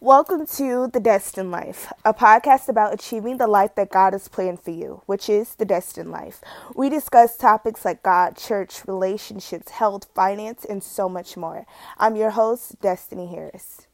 Welcome to The Destined Life, a podcast about achieving the life that God has planned for you, which is the destined life. We discuss topics like God, church, relationships, health, finance, and so much more. I'm your host, Destiny Harris.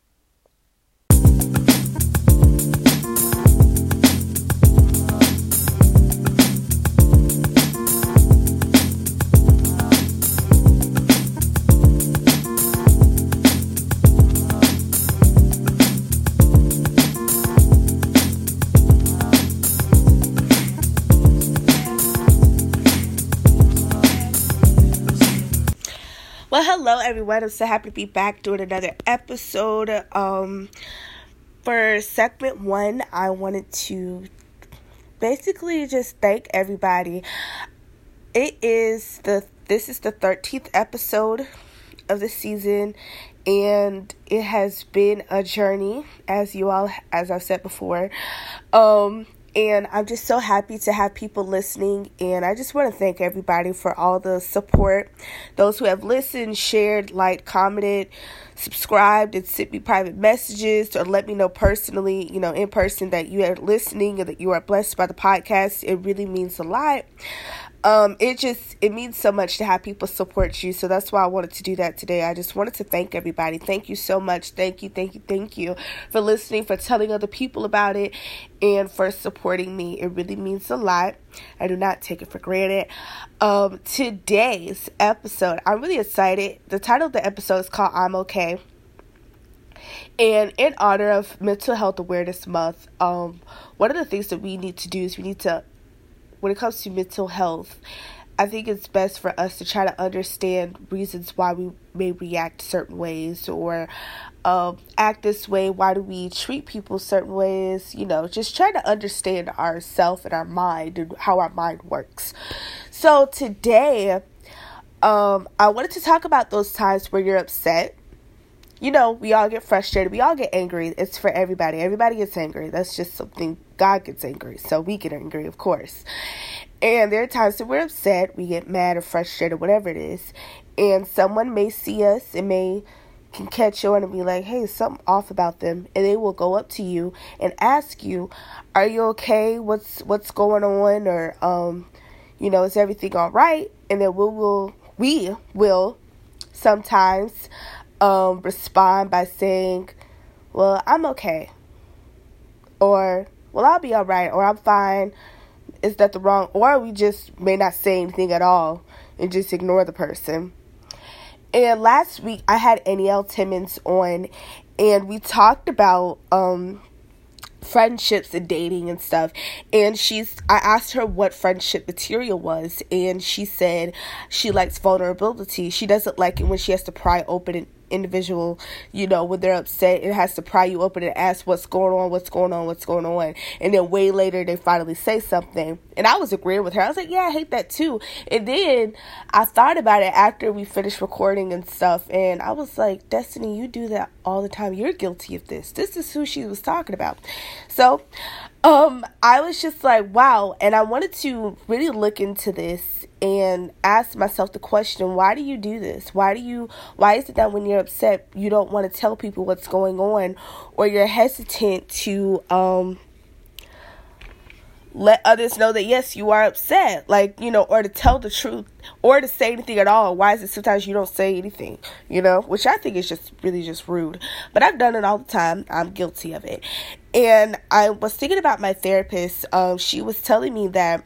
Well, hello everyone. I'm so happy to be back doing another episode. Um, for segment one, I wanted to basically just thank everybody. It is the this is the 13th episode of the season and it has been a journey as you all as I've said before. Um and I'm just so happy to have people listening. And I just want to thank everybody for all the support. Those who have listened, shared, liked, commented, subscribed, and sent me private messages or let me know personally, you know, in person that you are listening and that you are blessed by the podcast. It really means a lot um, it just it means so much to have people support you. So that's why I wanted to do that today. I just wanted to thank everybody. Thank you so much. Thank you, thank you, thank you for listening, for telling other people about it, and for supporting me. It really means a lot. I do not take it for granted. Um, today's episode, I'm really excited. The title of the episode is called I'm Okay. And in honor of Mental Health Awareness Month, um, one of the things that we need to do is we need to when it comes to mental health, I think it's best for us to try to understand reasons why we may react certain ways or um, act this way. Why do we treat people certain ways? You know, just try to understand ourself and our mind and how our mind works. So today, um, I wanted to talk about those times where you're upset. You know, we all get frustrated. We all get angry. It's for everybody. Everybody gets angry. That's just something God gets angry, so we get angry, of course. And there are times that we're upset, we get mad or frustrated, whatever it is, and someone may see us and may can catch on and be like, "Hey, something off about them," and they will go up to you and ask you, "Are you okay? What's what's going on?" Or, um, you know, is everything all right? And then we will we will sometimes um, respond by saying, "Well, I'm okay," or well, I'll be all right, or I'm fine. Is that the wrong? Or we just may not say anything at all and just ignore the person. And last week I had Anielle Timmons on, and we talked about um, friendships and dating and stuff. And she's, I asked her what friendship material was, and she said she likes vulnerability. She doesn't like it when she has to pry open individual, you know, when they're upset, it has to pry you open and ask what's going on, what's going on, what's going on. And then way later, they finally say something. And I was agreeing with her. I was like, yeah, I hate that too. And then I thought about it after we finished recording and stuff. And I was like, Destiny, you do that all the time. You're guilty of this. This is who she was talking about. So, um, I was just like, wow. And I wanted to really look into this and ask myself the question why do you do this why do you why is it that when you're upset you don't want to tell people what's going on or you're hesitant to um let others know that yes you are upset like you know or to tell the truth or to say anything at all. Why is it sometimes you don't say anything you know? Which i think is just really just rude. But i've done it all the time. I'm guilty of it. And i was thinking about my therapist. Um she was telling me that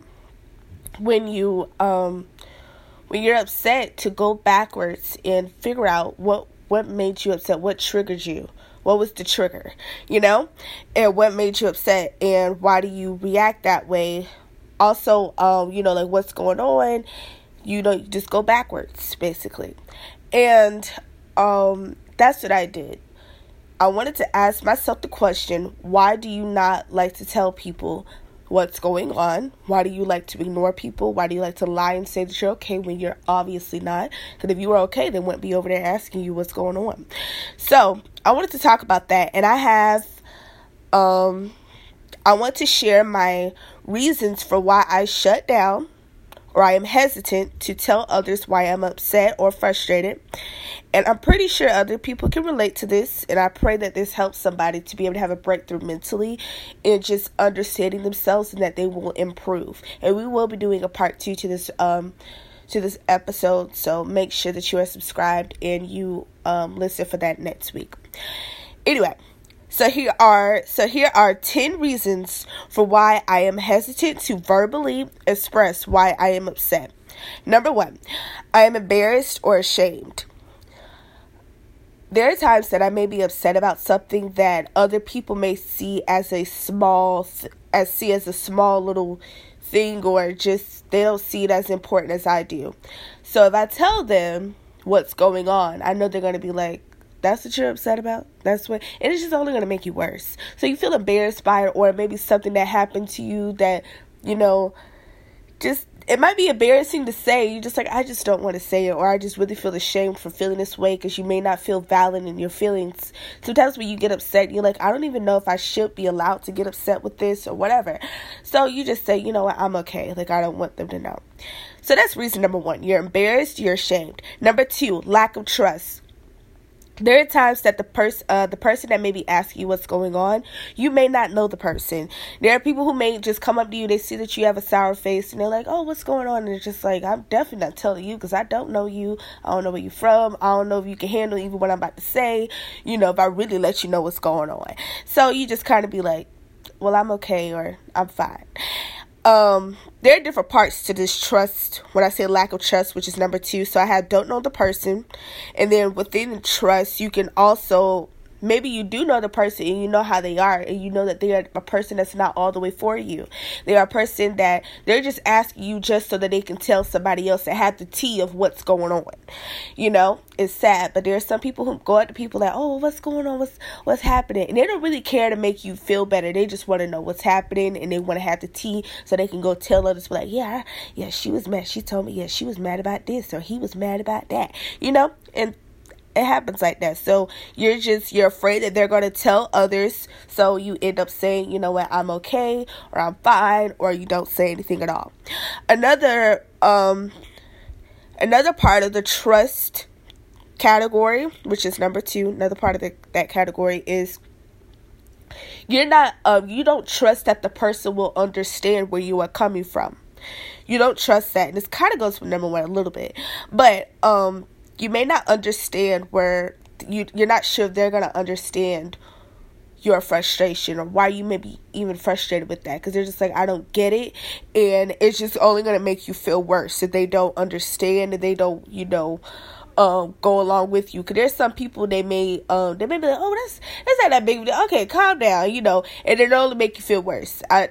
when you um when you're upset to go backwards and figure out what what made you upset, what triggered you. What was the trigger, you know? And what made you upset and why do you react that way? Also, um, you know, like what's going on? You know, you just go backwards basically. And um that's what I did. I wanted to ask myself the question, why do you not like to tell people what's going on. Why do you like to ignore people? Why do you like to lie and say that you're okay when you're obviously not? Because if you were okay, they wouldn't be over there asking you what's going on. So I wanted to talk about that, and I have, um, I want to share my reasons for why I shut down, or I am hesitant to tell others why I'm upset or frustrated. And I'm pretty sure other people can relate to this. And I pray that this helps somebody to be able to have a breakthrough mentally and just understanding themselves and that they will improve. And we will be doing a part two to this um to this episode. So make sure that you are subscribed and you um listen for that next week. Anyway, so here are so here are 10 reasons for why I am hesitant to verbally express why I am upset. Number 1, I am embarrassed or ashamed. There are times that I may be upset about something that other people may see as a small as see as a small little thing or just they don't see it as important as I do. So if I tell them what's going on, I know they're going to be like that's what you're upset about. That's what, and it's just only going to make you worse. So you feel embarrassed by it, or maybe something that happened to you that, you know, just, it might be embarrassing to say. You just like, I just don't want to say it, or I just really feel ashamed for feeling this way because you may not feel valid in your feelings. Sometimes when you get upset, you're like, I don't even know if I should be allowed to get upset with this or whatever. So you just say, you know what, I'm okay. Like, I don't want them to know. So that's reason number one. You're embarrassed, you're ashamed. Number two, lack of trust there are times that the person uh, the person that may be asking you what's going on you may not know the person. There are people who may just come up to you they see that you have a sour face and they're like oh what's going on? And it's just like i'm definitely not telling you because i don't know you. I don't know where you're from. I don't know if you can handle even what i'm about to say you know if i really let you know what's going on. So you just kind of be like well i'm okay or i'm fine um there are different parts to this trust. When i say lack of trust which is number two so i have don't know the person. And then within trust you can also maybe you do know the person and you know how they are and you know that they are a person that's not all the way for you. They are a person that they're just asking you just so that they can tell somebody else that have the tea of what's going on you know? It's sad but there are some people who go up to people like oh what's going on? What's what's happening? And they don't really care to make you feel better. They just want to know what's happening and they want to have the tea so they can go tell others like yeah yeah she was mad. She told me yeah she was mad about this or he was mad about that you know? And it happens like that. So you're just you're afraid that they're to tell others. So you end up saying, you know what, I'm okay or I'm fine or you don't say anything at all. Another um another part of the trust category, which is number 2, another part of the, that category is you're not um you don't trust that the person will understand where you are coming from. You don't trust that. And this kind of goes with number 1 a little bit. But um you may not understand where you you're not sure if they're gonna understand your frustration or why you may be even frustrated with that because they're just like I don't get it and it's just only gonna make you feel worse if they don't understand and they don't you know um, go along with you. Cause there's some people they may um they may be like, oh that's that's not that big. Okay, calm down, you know, and it only make you feel worse. I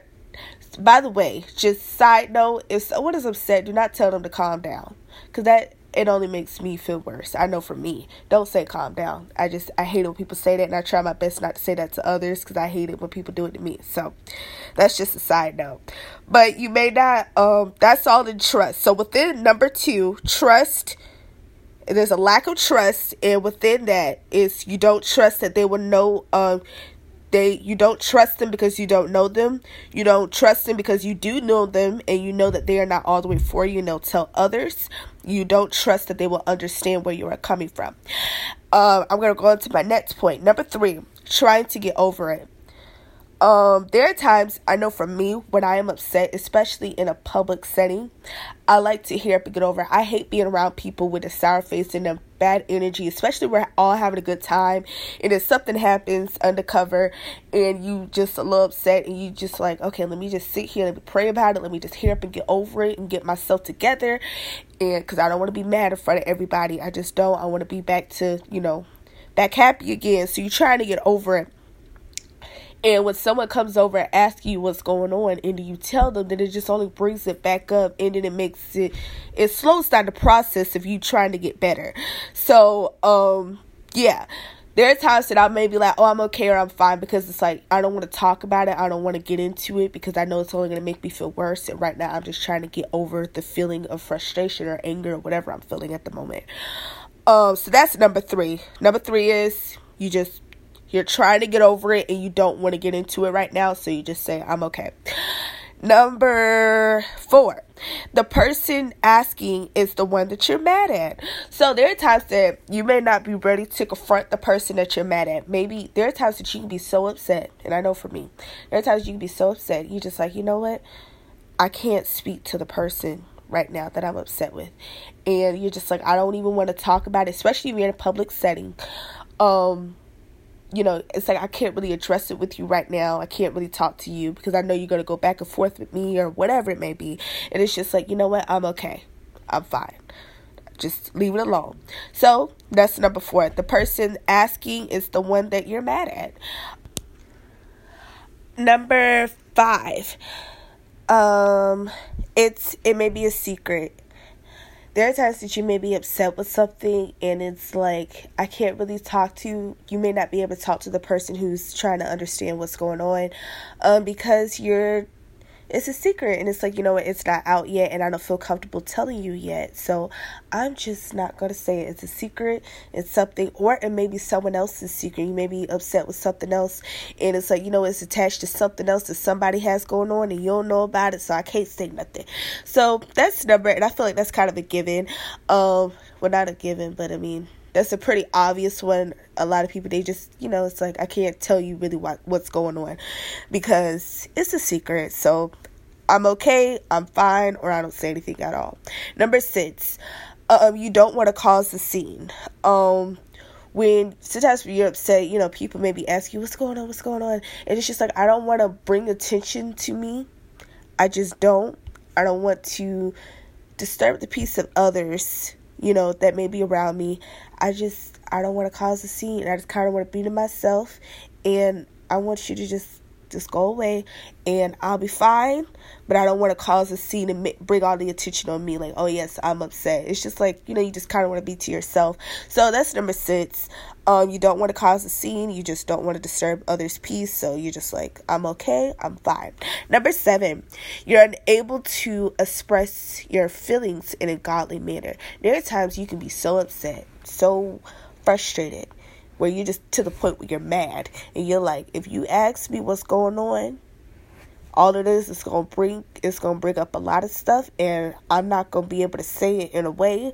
by the way, just side note, if someone is upset, do not tell them to calm down, cause that it only makes me feel worse. I know for me. Don't say calm down. I just I hate when people say that, and I try my best not to say that to others because I hate it when people do it to me. So that's just a side note. But you may not. Um, that's all in trust. So within number two, trust. There's a lack of trust, and within that is you don't trust that they will know. Um, they you don't trust them because you don't know them. You don't trust them because you do know them and you know that they are not all the way for you and they'll tell others. You don't trust that they will understand where you are coming from. Uh, i'm going to go on to my next point. Number three trying to get over it. Um, there are times I know for me when I am upset, especially in a public setting, I like to hear up and get over. I hate being around people with a sour face and a bad energy, especially we're all having a good time. And if something happens undercover and you just a little upset and you just like, okay, let me just sit here, let me pray about it, let me just hear up and get over it and get myself together. And because I don't want to be mad in front of everybody, I just don't. I want to be back to, you know, back happy again. So you're trying to get over it and when someone comes over and asks you what's going on, and you tell them, then it just only brings it back up, and then it makes it it slows down the process of you trying to get better. So, um, yeah. There are times that I may be like, oh, I'm okay or I'm fine because it's like I don't want to talk about it. I don't want to get into it because I know it's only going to make me feel worse. And right now, I'm just trying to get over the feeling of frustration or anger or whatever I'm feeling at the moment. Um, so that's number three. Number three is you just you're trying to get over it and you don't want to get into it right now, so you just say, I'm okay. Number four, the person asking is the one that you're mad at. So there are times that you may not be ready to confront the person that you're mad at. Maybe there are times that you can be so upset, and I know for me, there are times you can be so upset, you just like, you know what? I can't speak to the person right now that I'm upset with. And you're just like, I don't even want to talk about it, especially if you're in a public setting. Um, you know, it's like I can't really address it with you right now. I can't really talk to you because I know you're going to go back and forth with me or whatever it may be. And it's just like, you know what? I'm okay. I'm fine. Just leave it alone. So that's number four. The person asking is the one that you're mad at. Number five. Um, it's it may be a secret there are times that you may be upset with something and it's like I can't really talk to you. You may not be able to talk to the person who's trying to understand what's going on um because you're it's a secret and it's like you know what it's not out yet and i don't feel comfortable telling you yet. So i'm just not going to say it. It's a secret it's something or it may be someone else's secret. You may be upset with something else and it's like you know it's attached to something else that somebody has going on and you don't know about it so i can't say nothing. So that's number and i feel like that's kind of a given. Um well not a given but i mean that's a pretty obvious one. A lot of people they just you know it's like I can't tell you really what what's going on because it's a secret. So I'm okay, I'm fine, or I don't say anything at all. Number six, um, you don't want to cause a scene. Um, when sometimes you're upset, you know, people maybe ask you what's going on, what's going on, and it's just like I don't want to bring attention to me. I just don't. I don't want to disturb the peace of others you know, that may be around me. I just, I don't want to cause a scene. I just kind of want to be to myself. And I want you to just, just go away and I'll be fine. But I don't want to cause a scene and bring all the attention on me. Like, oh, yes, I'm upset. It's just like, you know, you just kind of want to be to yourself. So that's number six. Um, you don't want to cause a scene. You just don't want to disturb others' peace. So you're just like, I'm okay. I'm fine. Number seven, you're unable to express your feelings in a godly manner. There are times you can be so upset, so frustrated, where you're just to the point where you're mad. And you're like, if you ask me what's going on, all it is is gonna bring it's gonna bring up a lot of stuff and I'm not gonna be able to say it in a way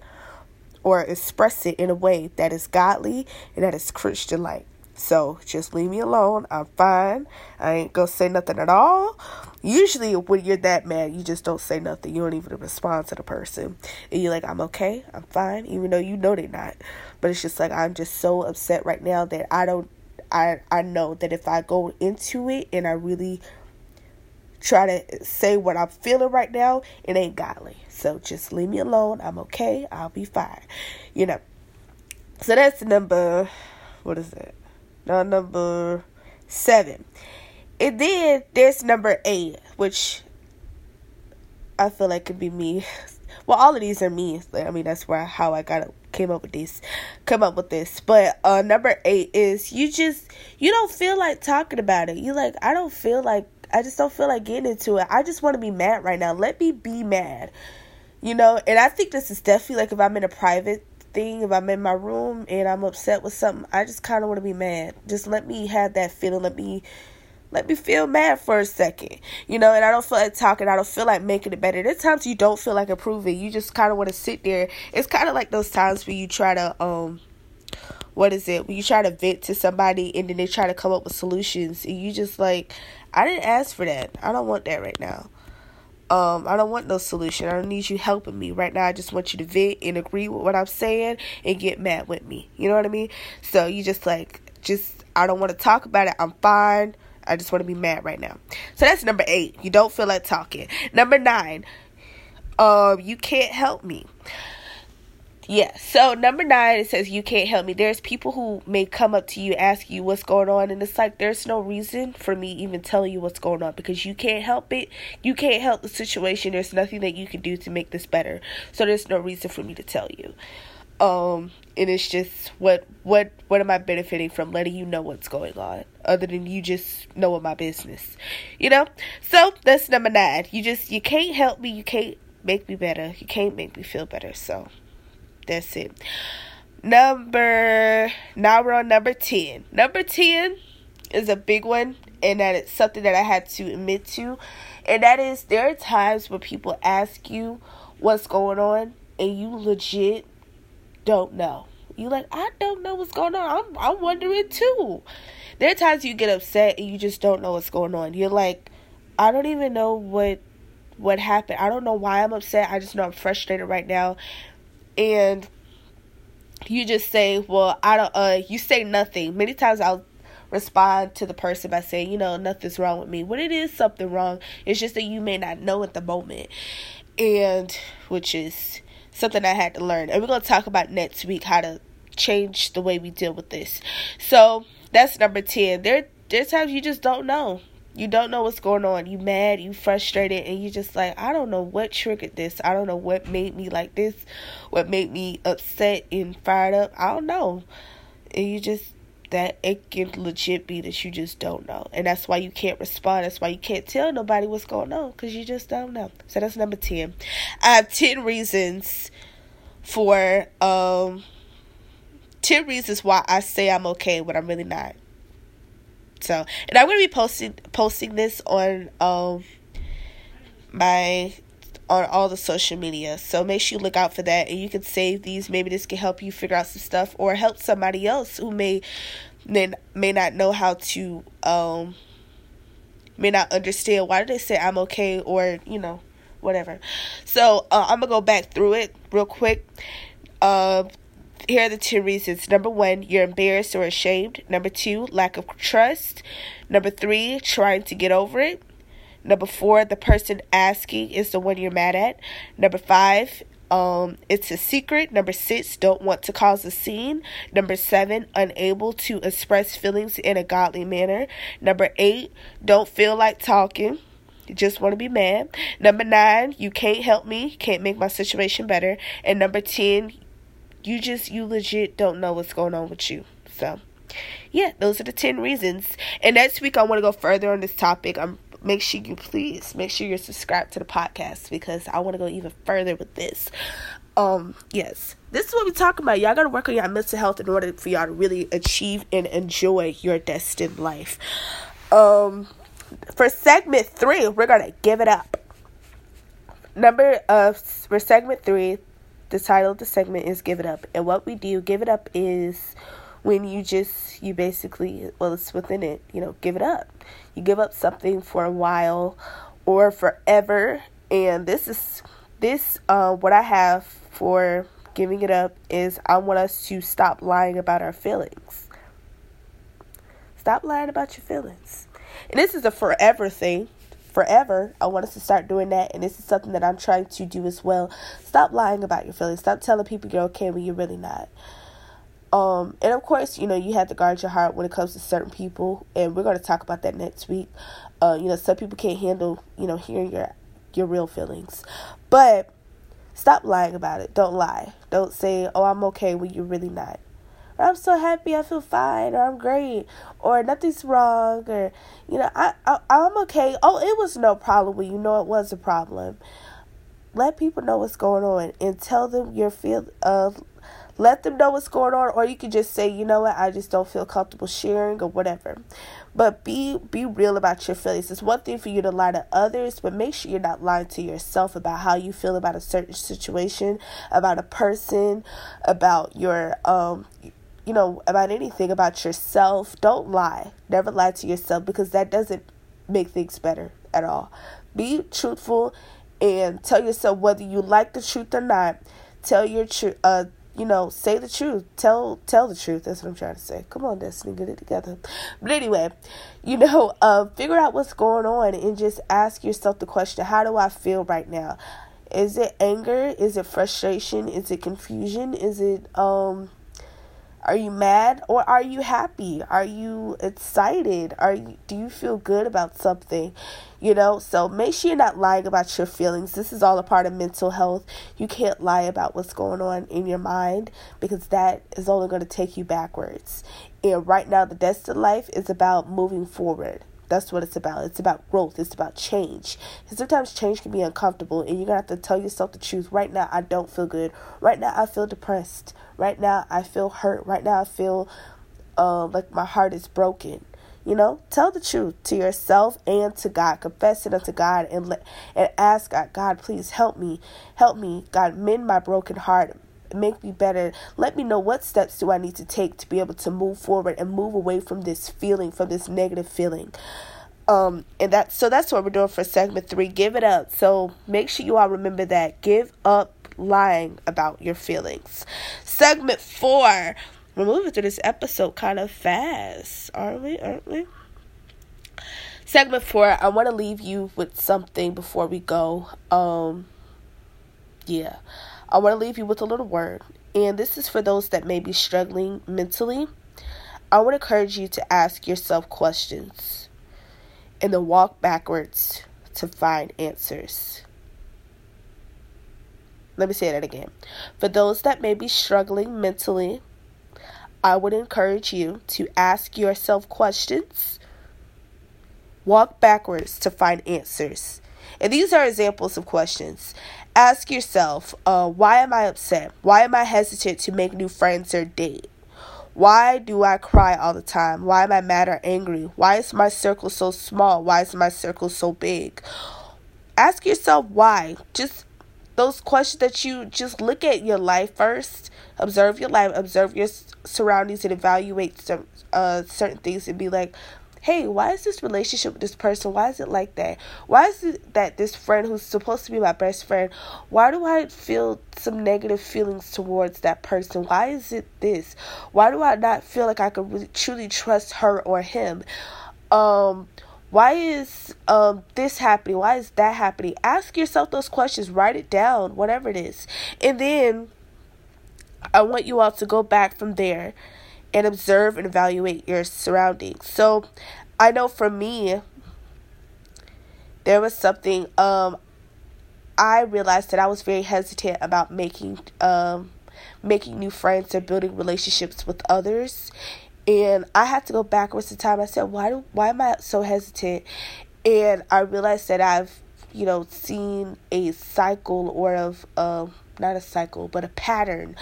or express it in a way that is godly and that is Christian like. So just leave me alone. I'm fine. I ain't gonna say nothing at all. Usually, when you're that mad, you just don't say nothing. You don't even respond to the person. And you're like, I'm okay. I'm fine. Even though you know they're not. But it's just like, I'm just so upset right now that I don't. I, I know that if I go into it and I really try to say what I'm feeling right now, it ain't godly. So just leave me alone. I'm okay. I'll be fine. You know. So that's number, what is it? No, number seven. And then there's number eight, which I feel like could be me. Well, all of these are me. I mean, that's where how I got came up with this, come up with this. But uh, number eight is you just you don't feel like talking about it. You like I don't feel like I just don't feel like getting into it. I just want to be mad right now. Let me be mad. You know, and I think this is definitely like if I'm in a private thing, if I'm in my room and I'm upset with something, I just kind of want to be mad. Just let me have that feeling. Let me let me feel mad for a second, you know, and I don't feel like talking. I don't feel like making it better. There's times you don't feel like improving. You just kind of want to sit there. It's kind of like those times where you try to, um, what is it? When you try to vent to somebody and then they try to come up with solutions and you just like, I didn't ask for that. I don't want that right now. Um, I don't want no solution. I don't need you helping me right now. I just want you to vent and agree with what I'm saying and get mad with me. You know what I mean? So you just like, just I don't want to talk about it. I'm fine. I just want to be mad right now. So that's number eight. You don't feel like talking. Number nine, um, you can't help me. Yeah. So number nine, it says you can't help me. There's people who may come up to you, ask you what's going on, and it's like there's no reason for me even telling you what's going on because you can't help it. You can't help the situation. There's nothing that you can do to make this better. So there's no reason for me to tell you. Um, and it's just what what what am I benefiting from letting you know what's going on other than you just knowing my business, you know? So that's number nine. You just you can't help me. You can't make me better. You can't make me feel better. So that's it. Number now we're on number ten. Number ten is a big one, and that it's something that I had to admit to, and that is there are times when people ask you what's going on, and you legit don't know. You like I don't know what's going on. I'm I'm wondering too. There are times you get upset and you just don't know what's going on. You're like, I don't even know what what happened. I don't know why I'm upset. I just know I'm frustrated right now. And you just say, "Well, I don't uh you say nothing." Many times I'll respond to the person by saying, "You know, nothing's wrong with me." When it is something wrong, it's just that you may not know at the moment. And which is something I had to learn. And we're to talk about next week how to change the way we deal with this. So, that's number 10. There there's times you just don't know. You don't know what's going on. You mad, you frustrated, and you just like, I don't know what triggered this. I don't know what made me like this, what made me upset and fired up. I don't know. And you just that it can legit be that you just don't know. And that's why you can't respond. That's why you can't tell nobody what's going on because you just don't know. So that's number 10. I have 10 reasons for, um, 10 reasons why I say I'm okay when I'm really not. So, and I'm to be posting, posting this on, um, my on all the social media. So make sure you look out for that and you can save these. Maybe this can help you figure out some stuff or help somebody else who may may, may not know how to um may not understand why did they say I'm okay or you know whatever. So uh, I'm gonna go back through it real quick. Uh, here are the two reasons. Number one, you're embarrassed or ashamed. Number two, lack of trust. Number three, trying to get over it. Number four, the person asking is the one you're mad at. Number five, um, it's a secret. Number six, don't want to cause a scene. Number seven, unable to express feelings in a godly manner. Number eight, don't feel like talking. You just want to be mad. Number nine, you can't help me, can't make my situation better. And number 10, you just, you legit don't know what's going on with you. So, yeah, those are the 10 reasons. And next week, I want to go further on this topic. I'm make sure you please make sure you're subscribed to the podcast because I want to go even further with this. Um, yes, this is what we talk about. Y'all gotta work on your mental health in order for y'all to really achieve and enjoy your destined life. Um, for segment three, we're gonna give it up. Number of for segment three, the title of the segment is "Give It Up," and what we do, give it up, is when you just you basically well it's within it you know give it up. You give up something for a while or forever. And this is this uh, what i have for giving it up is i want us to stop lying about our feelings. Stop lying about your feelings. And this is a forever thing forever. I want us to start doing that, and this is something that I'm trying to do as well. Stop lying about your feelings. Stop telling people you're okay when you're really not. Um, and of course, you know, you have to guard your heart when it comes to certain people, and we're going to talk about that next week. Uh, you know, some people can't handle, you know, hearing your your real feelings, but stop lying about it. Don't lie. Don't say, "Oh, I'm okay," when you're really not. I'm so happy, I feel fine, or I'm great, or nothing's wrong, or you know, I, I I'm okay. Oh, it was no problem. You know, it was a problem. Let people know what's going on and tell them your feel of. Uh, let them know what's going on or you can just say you know what i just don't feel comfortable sharing or whatever but be be real about your feelings it's one thing for you to lie to others but make sure you're not lying to yourself about how you feel about a certain situation about a person about your um you know about anything about yourself don't lie never lie to yourself because that doesn't make things better at all be truthful and tell yourself whether you like the truth or not tell your truth uh you know, say the truth. Tell tell the truth. That's what I'm trying to say. Come on, Destiny, get it together. But anyway, you know, uh, figure out what's going on and just ask yourself the question: How do I feel right now? Is it anger? Is it frustration? Is it confusion? Is it um? Are you mad or are you happy? Are you excited? Are you do you feel good about something? You know, so make sure you're not lying about your feelings. This is all a part of mental health. You can't lie about what's going on in your mind because that is only going to take you backwards. And right now the destined life is about moving forward. That's what it's about. It's about growth. It's about change. And sometimes change can be uncomfortable, and you're gonna have to tell yourself the truth. Right now, I don't feel good. Right now, I feel depressed. Right now, I feel hurt. Right now, I feel uh, like my heart is broken. You know, tell the truth to yourself and to God. Confess it unto God and let and ask God, God, please help me. Help me. God, mend my broken heart. Make me better. Let me know what steps do I need to take to be able to move forward and move away from this feeling, from this negative feeling. Um, and that so that's what we're doing for segment three. Give it up. So make sure you all remember that. Give up lying about your feelings. Segment four. We're moving through this episode kind of fast, aren't we? Aren't we? Segment four. I want to leave you with something before we go. Um, yeah, I want to leave you with a little word, and this is for those that may be struggling mentally. I would encourage you to ask yourself questions and then walk backwards to find answers. Let me say that again. For those that may be struggling mentally, I would encourage you to ask yourself questions, walk backwards to find answers. And these are examples of questions. Ask yourself, uh, why am I upset? Why am I hesitant to make new friends or date? Why do I cry all the time? Why am I mad or angry? Why is my circle so small? Why is my circle so big? Ask yourself why. Just those questions that you just look at your life first, observe your life, observe your surroundings, and evaluate some uh, certain things, and be like, hey, why is this relationship with this person? Why is it like that? Why is it that this friend who's supposed to be my best friend, why do I feel some negative feelings towards that person? Why is it this? Why do I not feel like I could really truly trust her or him? Um, why is um this happening? Why is that happening? Ask yourself those questions, write it down, whatever it is. And then I want you all to go back from there and observe and evaluate your surroundings. So I know for me, there was something um I realized that I was very hesitant about making um making new friends or building relationships with others. And I had to go backwards in time. I said, why do, why am I so hesitant? And I realized that I've, you know, seen a cycle or of um not a cycle, but a pattern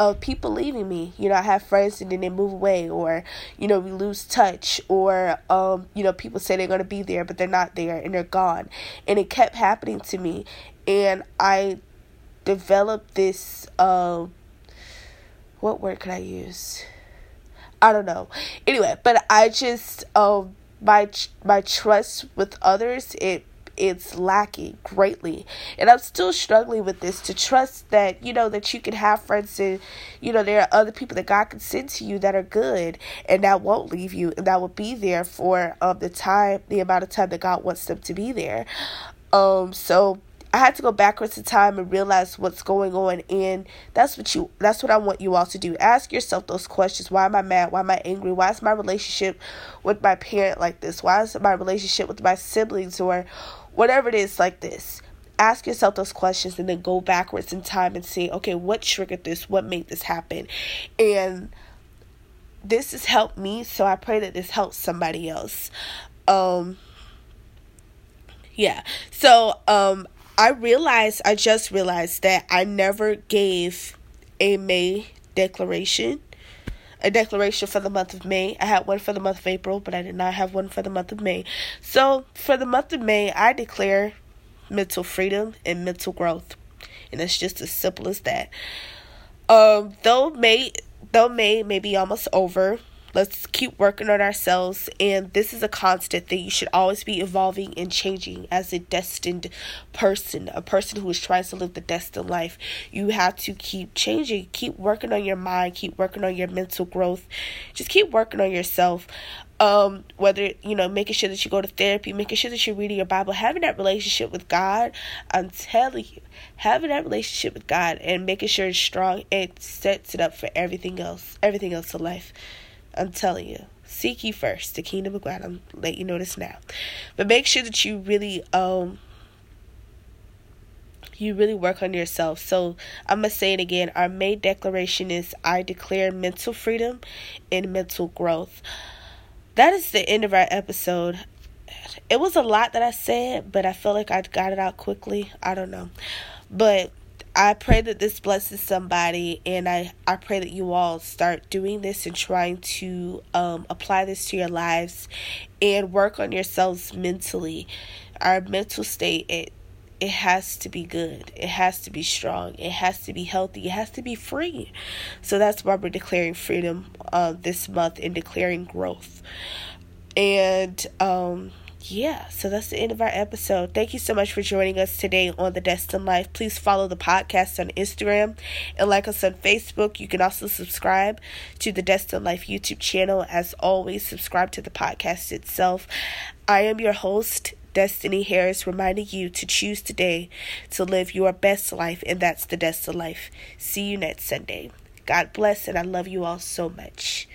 of people leaving me. You know, I have friends and then they move away, or you know, we lose touch, or um, you know, people say they're gonna be there, but they're not there and they're gone, and it kept happening to me, and I developed this. Um, what word could I use? I don't know. Anyway, but I just um my my trust with others it it's lacking greatly. And I'm still struggling with this to trust that, you know, that you can have friends and, you know, there are other people that God can send to you that are good and that won't leave you and that will be there for um, the time, the amount of time that God wants them to be there. Um, so I had to go backwards in time and realize what's going on and that's what you that's what I want you all to do. Ask yourself those questions. Why am I mad? Why am I angry? Why is my relationship with my parent like this? Why is my relationship with my siblings or whatever it is like this ask yourself those questions and then go backwards in time and say okay what triggered this? What made this happen? And this has helped me so i pray that this helps somebody else. Um yeah. So um i realized i just realized that i never gave a may declaration a declaration for the month of May. I had one for the month of April, but I did not have one for the month of May. So for the month of May, I declare mental freedom and mental growth. And it's just as simple as that. Um, though May though May may be almost over, Let's keep working on ourselves. And this is a constant thing. You should always be evolving and changing as a destined person, a person who is trying to live the destined life. You have to keep changing, keep working on your mind, keep working on your mental growth. Just keep working on yourself. Um, whether you know, making sure that you go to therapy, making sure that you're reading your Bible, having that relationship with God. I'm telling you, having that relationship with God and making sure it's strong, it sets it up for everything else, everything else in life. I'm telling you. Seek ye first the kingdom of God. I'm let you know this now. But make sure that you really um you really work on yourself. So I'm gonna say it again. Our May declaration is I declare mental freedom and mental growth. That is the end of our episode. It was a lot that I said, but I feel like I got it out quickly. I don't know. But I pray that this blesses somebody, and I, I pray that you all start doing this and trying to um, apply this to your lives and work on yourselves mentally. Our mental state, it, it has to be good. It has to be strong. It has to be healthy. It has to be free. So that's why we're declaring freedom uh, this month and declaring growth. And um, yeah, so that's the end of our episode. Thank you so much for joining us today on The Destined Life. Please follow the podcast on Instagram and like us on Facebook. You can also subscribe to the Destined Life YouTube channel. As always, subscribe to the podcast itself. I am your host, Destiny Harris, reminding you to choose today to live your best life, and that's the Destined Life. See you next Sunday. God bless, and I love you all so much.